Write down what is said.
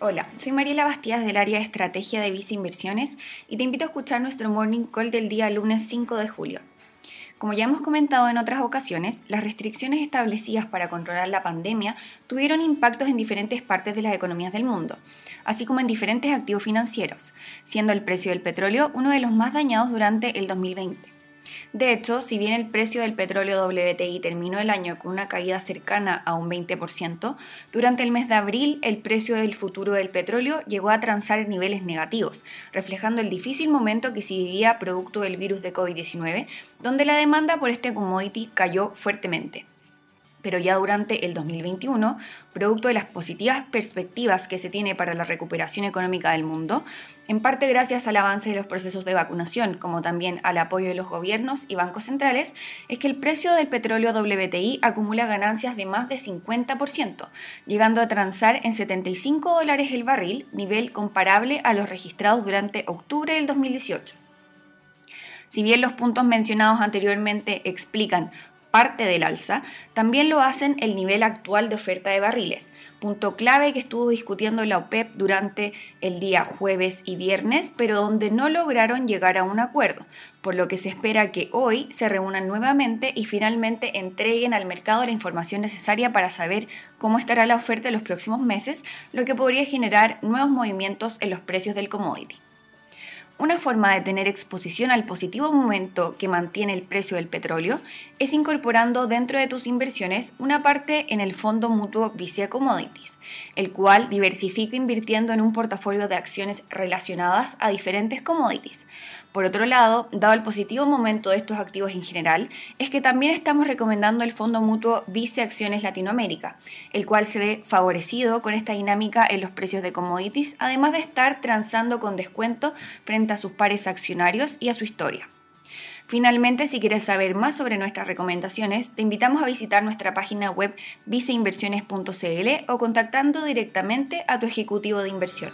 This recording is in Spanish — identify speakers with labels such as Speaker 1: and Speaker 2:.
Speaker 1: Hola, soy Mariela Bastías del área de estrategia de Visa Inversiones y te invito a escuchar nuestro morning call del día lunes 5 de julio. Como ya hemos comentado en otras ocasiones, las restricciones establecidas para controlar la pandemia tuvieron impactos en diferentes partes de las economías del mundo, así como en diferentes activos financieros, siendo el precio del petróleo uno de los más dañados durante el 2020. De hecho, si bien el precio del petróleo WTI terminó el año con una caída cercana a un 20%, durante el mes de abril el precio del futuro del petróleo llegó a transar niveles negativos, reflejando el difícil momento que se vivía producto del virus de COVID-19, donde la demanda por este commodity cayó fuertemente pero ya durante el 2021, producto de las positivas perspectivas que se tiene para la recuperación económica del mundo, en parte gracias al avance de los procesos de vacunación, como también al apoyo de los gobiernos y bancos centrales, es que el precio del petróleo WTI acumula ganancias de más de 50%, llegando a transar en 75 dólares el barril, nivel comparable a los registrados durante octubre del 2018. Si bien los puntos mencionados anteriormente explican parte del alza, también lo hacen el nivel actual de oferta de barriles, punto clave que estuvo discutiendo la OPEP durante el día jueves y viernes, pero donde no lograron llegar a un acuerdo, por lo que se espera que hoy se reúnan nuevamente y finalmente entreguen al mercado la información necesaria para saber cómo estará la oferta en los próximos meses, lo que podría generar nuevos movimientos en los precios del commodity. Una forma de tener exposición al positivo momento que mantiene el precio del petróleo es incorporando dentro de tus inversiones una parte en el fondo mutuo Vicia Commodities, el cual diversifica invirtiendo en un portafolio de acciones relacionadas a diferentes commodities. Por otro lado, dado el positivo momento de estos activos en general, es que también estamos recomendando el fondo mutuo Vice Acciones Latinoamérica, el cual se ve favorecido con esta dinámica en los precios de commodities, además de estar transando con descuento a sus pares accionarios y a su historia. Finalmente, si quieres saber más sobre nuestras recomendaciones, te invitamos a visitar nuestra página web viceinversiones.cl o contactando directamente a tu ejecutivo de inversión.